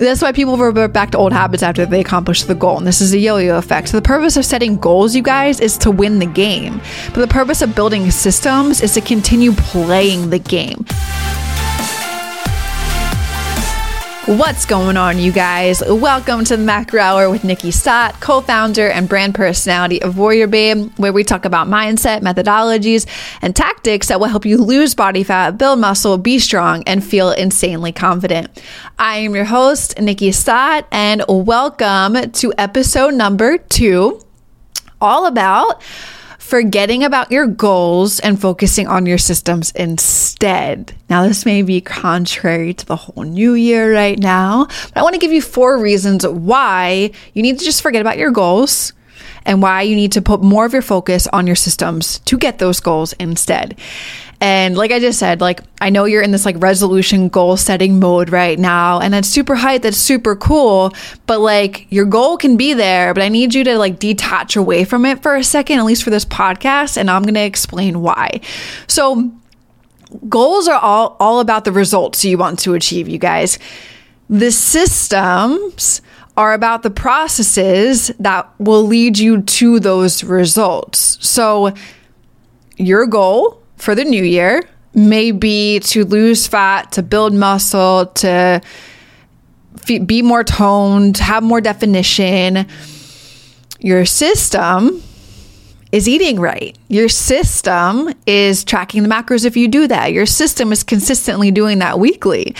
That's why people revert back to old habits after they accomplish the goal. And this is a yo yo effect. So, the purpose of setting goals, you guys, is to win the game. But the purpose of building systems is to continue playing the game. What's going on, you guys? Welcome to the Macro Hour with Nikkiey Stott, co founder and brand personality of Warrior Babe, where we talk about mindset, methodologies, and tactics that will help you lose body fat, build muscle, be strong, and feel insanely confident. I am your host, Nikkiey Stott, and welcome to episode number two, all about forgetting about your goals and focusing on your systems instead. Now, this may be contrary to the whole new year right now, but I want to give you four reasons why you need to just forget about your goals and why you need to put more of your focus on your systems to get those goals instead. And like I just said, like I know you're in this like resolution goal setting mode right now, and that's super hype, that's super cool. But like your goal can be there, but I need you to like detach away from it for a second, at least for this podcast, and I'm gonna explain why. So goals are all all about the results you want to achieve, you guys. The systems are about the processes that will lead you to those results. So your goal for the new year may be to lose fat, to build muscle, to be more toned, have more definition. Your system is eating right. Your system is tracking the macros if you do that. Your system is consistently doing that weekly.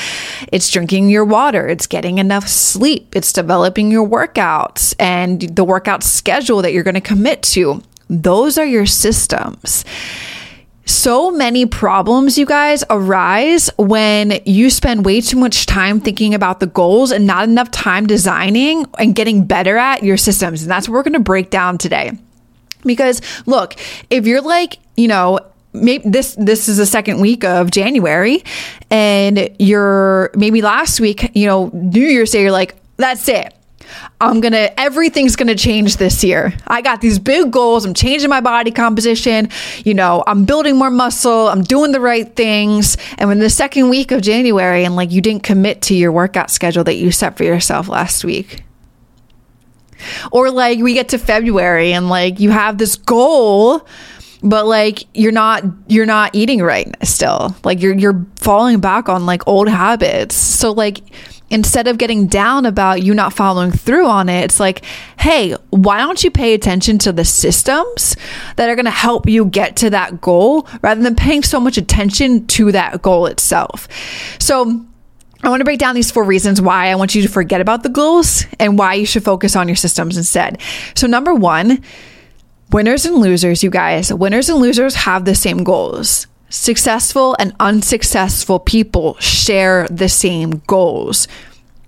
It's drinking your water, it's getting enough sleep, it's developing your workouts and the workout schedule that you're going to commit to. Those are your systems so many problems, you guys, arise when you spend way too much time thinking about the goals and not enough time designing and getting better at your systems. And that's what we're going to break down today. Because look, if you're like, you know, maybe this this is the second week of January and you're maybe last week, you know, New Year's Day, you're like, that's it. I'm going to, everything's going to change this year. I got these big goals. I'm changing my body composition. You know, I'm building more muscle. I'm doing the right things. And when the second week of January and like you didn't commit to your workout schedule that you set for yourself last week. Or like we get to February and like you have this goal but like you're not you're not eating right still like you're you're falling back on like old habits so like instead of getting down about you not following through on it, it's like, hey, why don't you pay attention to the systems that are going to help you get to that goal rather than paying so much attention to that goal itself? So, I want to break down these four reasons why I want you to forget about the goals and why you should focus on your systems instead. So, number one, winners and losers, you guys, winners and losers have the same goals. Successful and unsuccessful people share the same goals.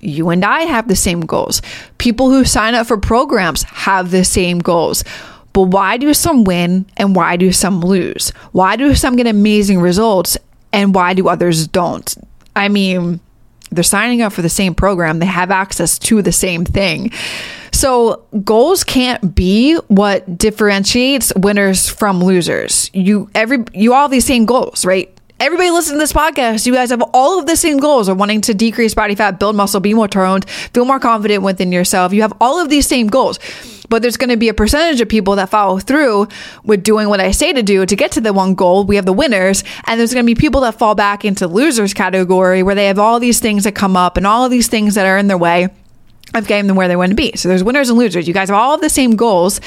You and I have the same goals. People who sign up for programs have the same goals. But why do some win and why do some lose? Why do some get amazing results and why do others don't? I mean, they're signing up for the same program, they have access to the same thing. So goals can't be what differentiates winners from losers. You every you all have these same goals, right? Everybody listening to this podcast, you guys have all of the same goals of wanting to decrease body fat, build muscle, be more toned, feel more confident within yourself. You have all of these same goals but there's going to be a percentage of people that follow through with doing what I say to do to get to the one goal. We have the winners, and there's going to be people that fall back into losers category where they have all these things that come up and all of these things that are in their way of getting them where they want to be. So there's winners and losers. You guys have all the same goals,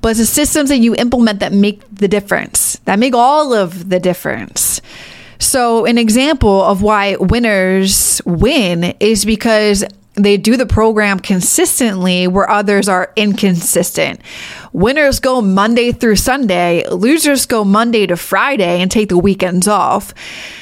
but it's the systems that you implement that make the difference, that make all of the difference. So, an example of why winners win is because they do the program consistently where others are inconsistent. Winners go Monday through Sunday, losers go Monday to Friday and take the weekends off.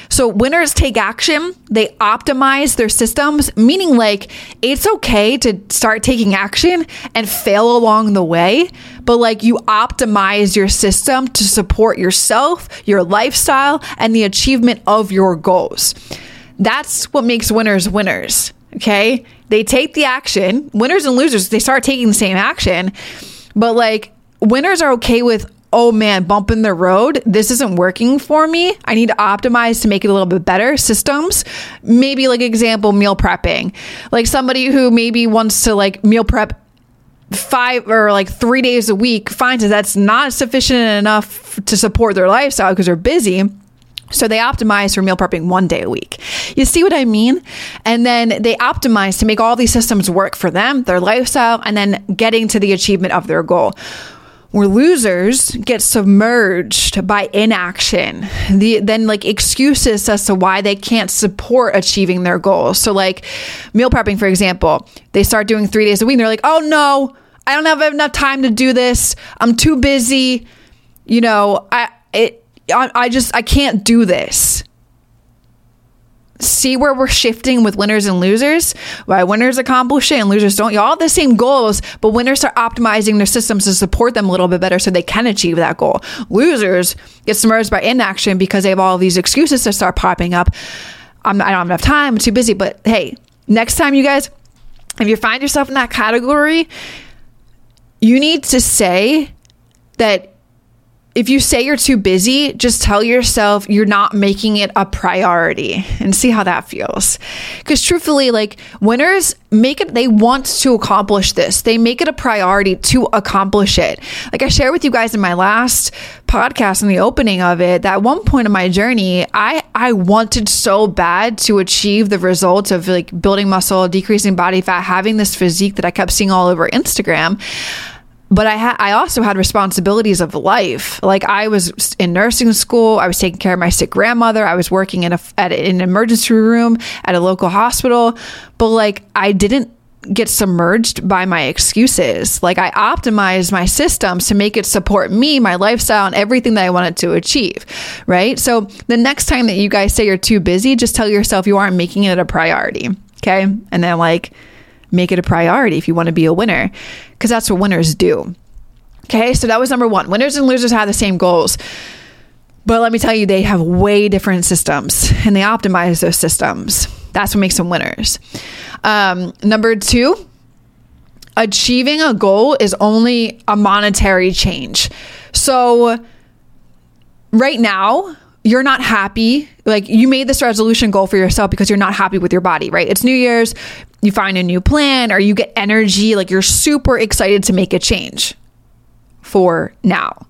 So winners take action, they optimize their systems, meaning like it's okay to start taking action and fail along the way, but like you optimize your system to support yourself, your lifestyle, and the achievement of your goals. That's what makes winners winners. Okay. They take the action. Winners and losers, they start taking the same action. But like winners are okay with oh man, bump in the road. This isn't working for me. I need to optimize to make it a little bit better. Systems, maybe like example, meal prepping. Like somebody who maybe wants to like meal prep five or like three days a week finds that that's not sufficient enough to support their lifestyle because they're busy. So they optimize for meal prepping one day a week. You see what I mean? And then they optimize to make all these systems work for them, their lifestyle, and then getting to the achievement of their goal. Where losers get submerged by inaction. The then like excuses as to why they can't support achieving their goals. So like meal prepping for example they start doing three days a week and they're like oh no i don't have enough time to do this. I'm too busy. You know i it I, just i can't do this. See where we're shifting with winners and losers? Why winners accomplish it and losers don't. You all have the same goals but winners are optimizing their systems to support them a little bit better so they can achieve that goal. Losers get submerged by inaction because they have all these excuses to start popping up. I'm, i don't have enough time i'm too busy but hey next time you guys if you find yourself in that category you need to say that if you say you're too busy, just tell yourself you're not making it a priority and see how that feels. Because truthfully, like winners make it, they want to accomplish this. They make it a priority to accomplish it. Like I shared with you guys in my last podcast in the opening of it, that one point in my journey, I, I wanted so bad to achieve the results of like building muscle, decreasing body fat, having this physique that I kept seeing all over Instagram but I had I also had responsibilities of life. Like I was in nursing school, I was taking care of my sick grandmother, I was working in a at an emergency room at a local hospital, but like I didn't get submerged by my excuses. Like I optimized my systems to make it support me, my lifestyle, and everything that I wanted to achieve. Right. So the next time that you guys say you're too busy, just tell yourself you aren't making it a priority. Okay. And then like make it a priority if you want to be a winner, because that's what winners do. Okay, so that was number one. Winners and losers have the same goals. But let me tell you, they have way different systems and they optimize those systems. That's what makes them winners. Um, number two, achieving a goal is only a monetary change. So, right now, you're not happy. Like you made this resolution goal for yourself because you're not happy with your body, right? It's New Year's, you find a new plan or you get energy, like you're super excited to make a change for now.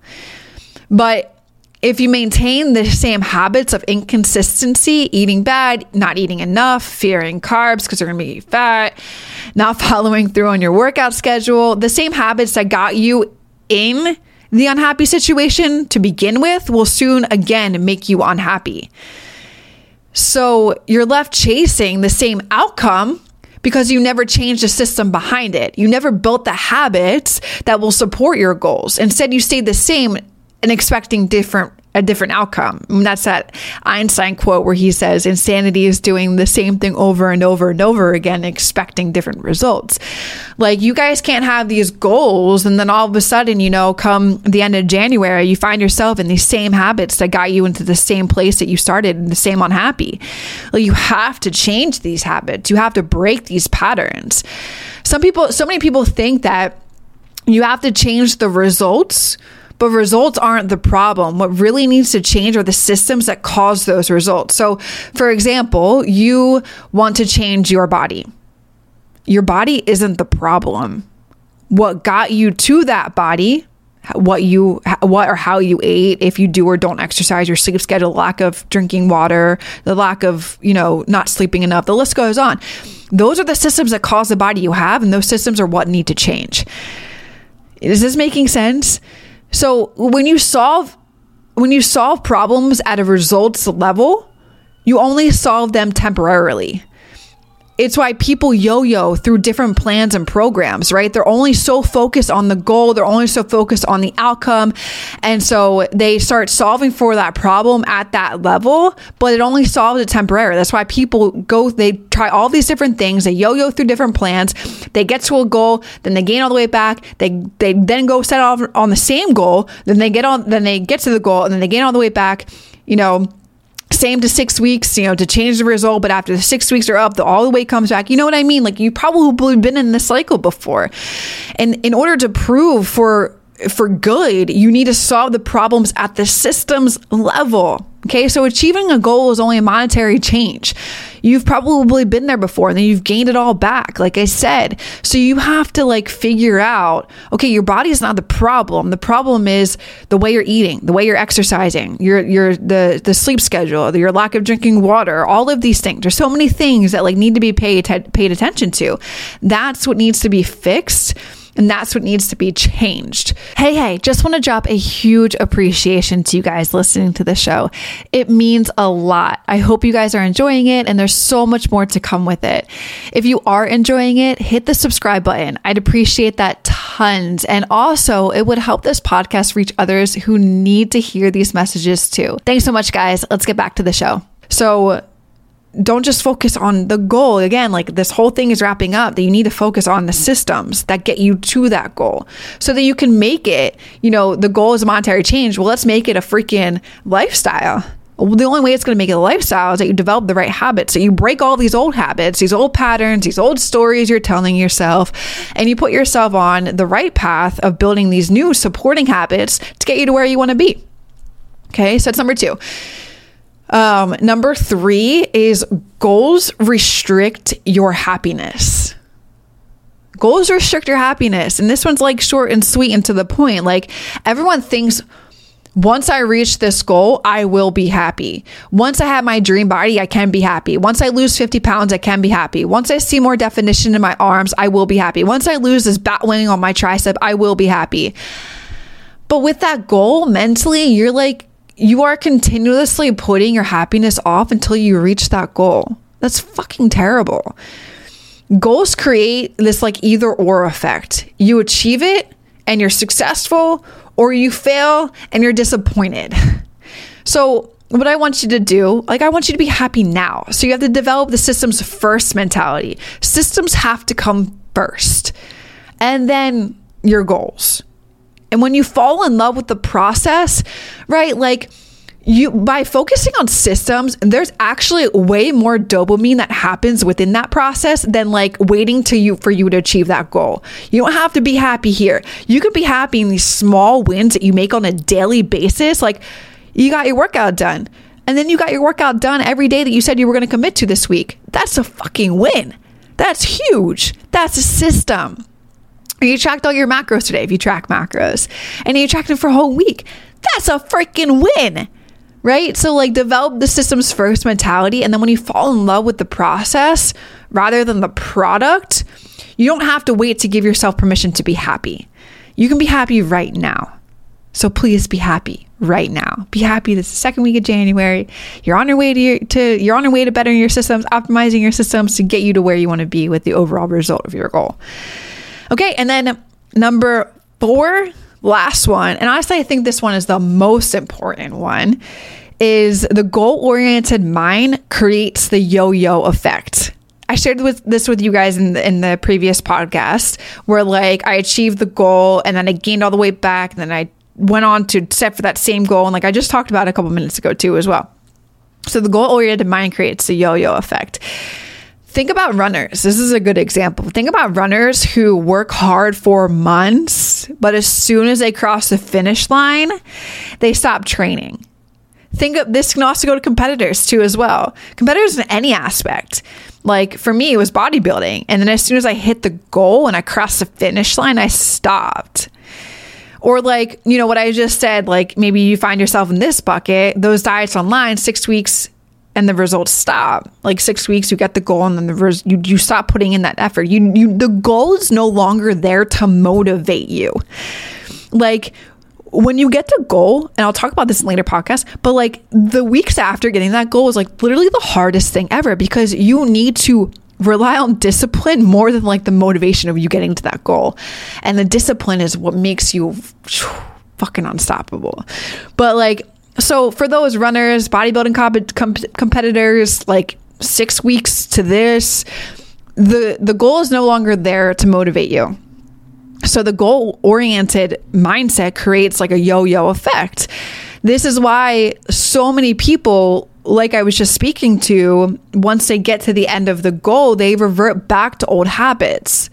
But if you maintain the same habits of inconsistency, eating bad, not eating enough, fearing carbs because they're going to you fat, not following through on your workout schedule, the same habits that got you in the unhappy situation to begin with will soon again make you unhappy. So you're left chasing the same outcome because you never changed the system behind it. You never built the habits that will support your goals. Instead, you stayed the same and expecting different a different outcome. And that's that Einstein quote where he says insanity is doing the same thing over and over and over again, expecting different results. Like you guys can't have these goals and then all of a sudden, you know, come the end of January, you find yourself in these same habits that got you into the same place that you started and the same unhappy. Like you have to change these habits. You have to break these patterns. Some people, so many people think that you have to change the results but results aren't the problem. What really needs to change are the systems that cause those results. So, for example, you want to change your body. Your body isn't the problem. What got you to that body what you what or how you ate if you do or don't exercise your sleep schedule lack of drinking water the lack of you know not sleeping enough the list goes on those are the systems that cause the body you have and those systems are what need to change is this making sense so when you solve when you solve problems at a results level, you only solve them temporarily it's why people yo-yo through different plans and programs, right? They're only so focused on the goal, they're only so focused on the outcome. And so they start solving for that problem at that level, but it only solves it temporarily. That's why people go they try all these different things, they yo-yo through different plans, they get to a goal, then they gain all the way back, they they then go set off on the same goal, then they get on then they get to the goal and then they gain all the way back, you know, same to six weeks, you know, to change the result. But after the six weeks are up, the all the weight comes back. You know what I mean? Like you probably been in this cycle before. And in order to prove for for good, you need to solve the problems at the systems level. Okay, so achieving a goal is only a monetary change. You've probably been there before and then you've gained it all back, like I said. So you have to like figure out okay, your body is not the problem. The problem is the way you're eating, the way you're exercising, your your the the sleep schedule, your lack of drinking water, all of these things. There's so many things that like need to be paid paid attention to. That's what needs to be fixed and that's what needs to be changed. Hey, hey, just want to drop a huge appreciation to you guys listening to the show. It means a lot. I hope you guys are enjoying it, and there's so much more to come with it. If you are enjoying it, hit the subscribe button. I'd appreciate that tons. And also, it would help this podcast reach others who need to hear these messages too. Thanks so much, guys. Let's get back to the show. So, don't just focus on the goal. Again, like this whole thing is wrapping up that you need to focus on the systems that get you to that goal so that you can make it, you know, the goal is monetary change. Well, let's make it a freaking lifestyle. The only way it's going to make it a lifestyle is that you develop the right habits. So you break all these old habits, these old patterns, these old stories you're telling yourself, and you put yourself on the right path of building these new supporting habits to get you to where you want to be. Okay, so that's number two. Um, number three is goals restrict your happiness. Goals restrict your happiness. And this one's like short and sweet and to the point. Like everyone thinks once I reach this goal, I will be happy. Once I have my dream body, I can be happy. Once I lose 50 pounds, I can be happy. Once I see more definition in my arms, I will be happy. Once I lose this bat wing on my tricep, I will be happy. But with that goal mentally, you're like, you are continuously putting your happiness off until you reach that goal. That's fucking terrible. Goals create this like either or effect. You achieve it and you're successful, or you fail and you're disappointed. So, what I want you to do, like, I want you to be happy now. So, you have to develop the systems first mentality. Systems have to come first, and then your goals. And when you fall in love with the process, right? Like you by focusing on systems, there's actually way more dopamine that happens within that process than like waiting to you for you to achieve that goal. You don't have to be happy here. You can be happy in these small wins that you make on a daily basis. Like you got your workout done. And then you got your workout done every day that you said you were going to commit to this week. That's a fucking win. That's huge. That's a system. You tracked all your macros today if you track macros, and you tracked them for a whole week. That's a freaking win, right? So, like, develop the systems first mentality. And then when you fall in love with the process rather than the product, you don't have to wait to give yourself permission to be happy. You can be happy right now. So, please be happy right now. Be happy this is the second week of January. You're on your way to, your, to you're on your way to bettering your systems, optimizing your systems to get you to where you want to be with the overall result of your goal. Okay, and then number four, last one, and honestly, I think this one is the most important one, is the goal oriented mind creates the yo yo effect. I shared with this with you guys in the, in the previous podcast, where like I achieved the goal and then I gained all the way back, and then I went on to set for that same goal, and like I just talked about a couple minutes ago too as well. So the goal oriented mind creates the yo yo effect. Think about runners. This is a good example. Think about runners who work hard for months, but as soon as they cross the finish line, they stop training. Think of this can also go to competitors too, as well. Competitors in any aspect. Like for me, it was bodybuilding. And then as soon as I hit the goal and I crossed the finish line, I stopped. Or like, you know, what I just said, like maybe you find yourself in this bucket, those diets online, six weeks and the results stop. Like six weeks, you get the goal, and then the res- you you stop putting in that effort. You you the goal is no longer there to motivate you. Like when you get the goal, and I'll talk about this in later podcast, but like the weeks after getting that goal is like literally the hardest thing ever because you need to rely on discipline more than like the motivation of you getting to that goal. And the discipline is what makes you fucking unstoppable. But like so for those runners, bodybuilding comp- comp- competitors, like six weeks to this, the the goal is no longer there to motivate you. So the goal oriented mindset creates like a yo yo effect. This is why so many people, like I was just speaking to, once they get to the end of the goal, they revert back to old habits.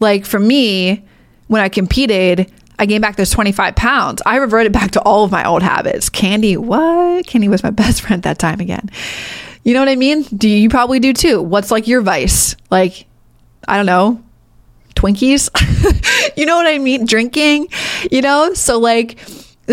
Like for me, when I competed, I gained back those 25 pounds. I reverted back to all of my old habits. Candy, what? Candy was my best friend that time again. You know what I mean? Do you probably do too? What's like your vice? Like, I don't know, Twinkies? you know what I mean? Drinking, you know? So, like,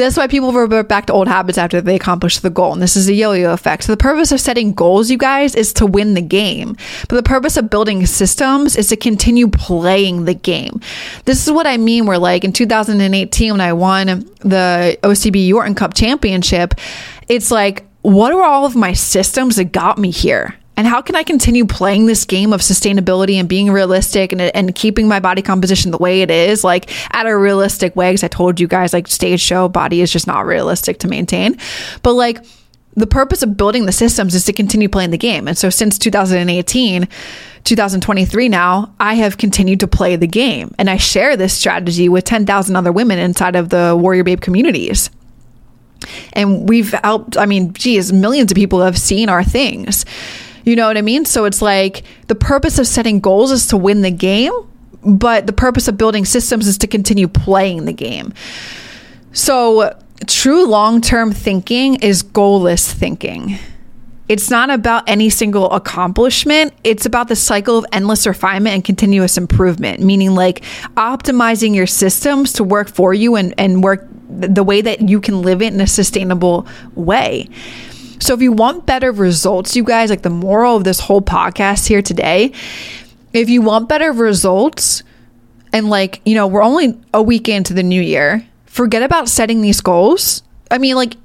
that's why people revert back to old habits after they accomplish the goal. And this is a yo yo effect. So, the purpose of setting goals, you guys, is to win the game. But the purpose of building systems is to continue playing the game. This is what I mean. Where, like, in 2018, when I won the OCB Yorton Cup Championship, it's like, what are all of my systems that got me here? And how can I continue playing this game of sustainability and being realistic and, and keeping my body composition the way it is, like at a realistic way? Because I told you guys, like stage show body is just not realistic to maintain. But like the purpose of building the systems is to continue playing the game. And so since 2018, 2023 now, I have continued to play the game. And I share this strategy with 10,000 other women inside of the Warrior Babe communities. And we've helped, I mean, geez, millions of people have seen our things. You know what I mean? So it's like the purpose of setting goals is to win the game, but the purpose of building systems is to continue playing the game. So true long term thinking is goalless thinking. It's not about any single accomplishment. It's about the cycle of endless refinement and continuous improvement, meaning like optimizing your systems to work for you and, and work the way that you can live it in a sustainable way. So if you want better results, you guys, like the moral of this whole podcast here today, if you want better results, and like, you know, we're only a week into the new year, forget about setting these goals. I mean, like,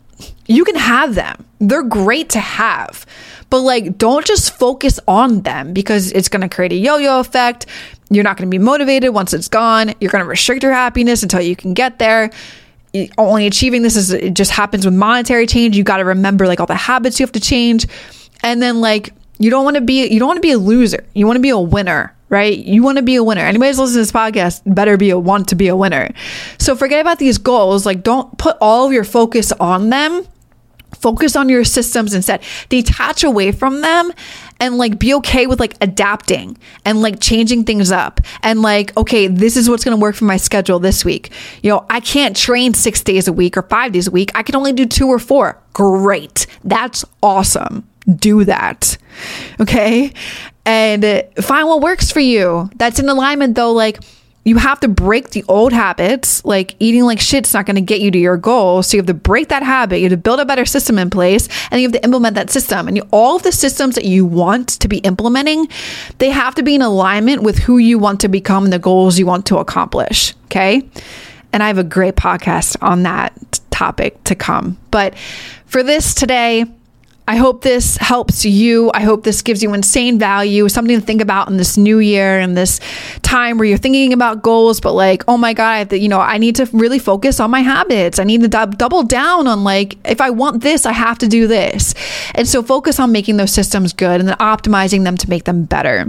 you can have them, they're great to have. But like, don't just focus on them because it's going to create a yo yo effect. You're not going to be motivated once it's gone. You're going to restrict your happiness until you can get there only achieving this is it just happens with monetary change. You got to remember like all the habits you have to change. And then like you don't want to be you don't want to be a loser. You want to be a winner, right? You want to be a winner. Anybody's listening to this podcast better be a want to be a winner. So forget about these goals. Like don't put all of your focus on them focus on your systems instead. Detach away from them and like be okay with like adapting and like changing things up and like okay this is what's going to work for my schedule this week. You know i can't train six days a week or five days a week. I can only do two or four. Great. That's awesome. Do that. Okay? And uh, find what works for you. That's in alignment though like you have to break the old habits. Like eating like shit's not going to get you to your goal. So you have to break that habit. You have to build a better system in place and you have to implement that system. And you, all of the systems that you want to be implementing, they have to be in alignment with who you want to become and the goals you want to accomplish. Okay. And I have a great podcast on that topic to come. But for this today, I hope this helps you. I hope this gives you insane value, something to think about in this new year and this time where you're thinking about goals, but like, oh my God, you know, I need to really focus on my habits. I need to double down on like, if I want this, I have to do this. And so focus on making those systems good and then optimizing them to make them better.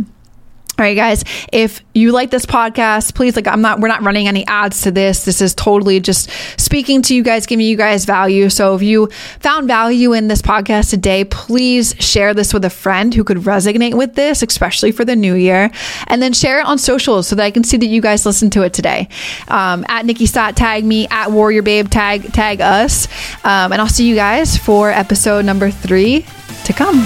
All right, guys, if you like this podcast, please, like, I'm not, we're not running any ads to this. This is totally just speaking to you guys, giving you guys value. So if you found value in this podcast today, please share this with a friend who could resonate with this, especially for the new year. And then share it on socials so that I can see that you guys listened to it today. Um, at Nikkiey Stott, tag me, at Warrior Babe, tag, tag us. Um, and I'll see you guys for episode number three to come.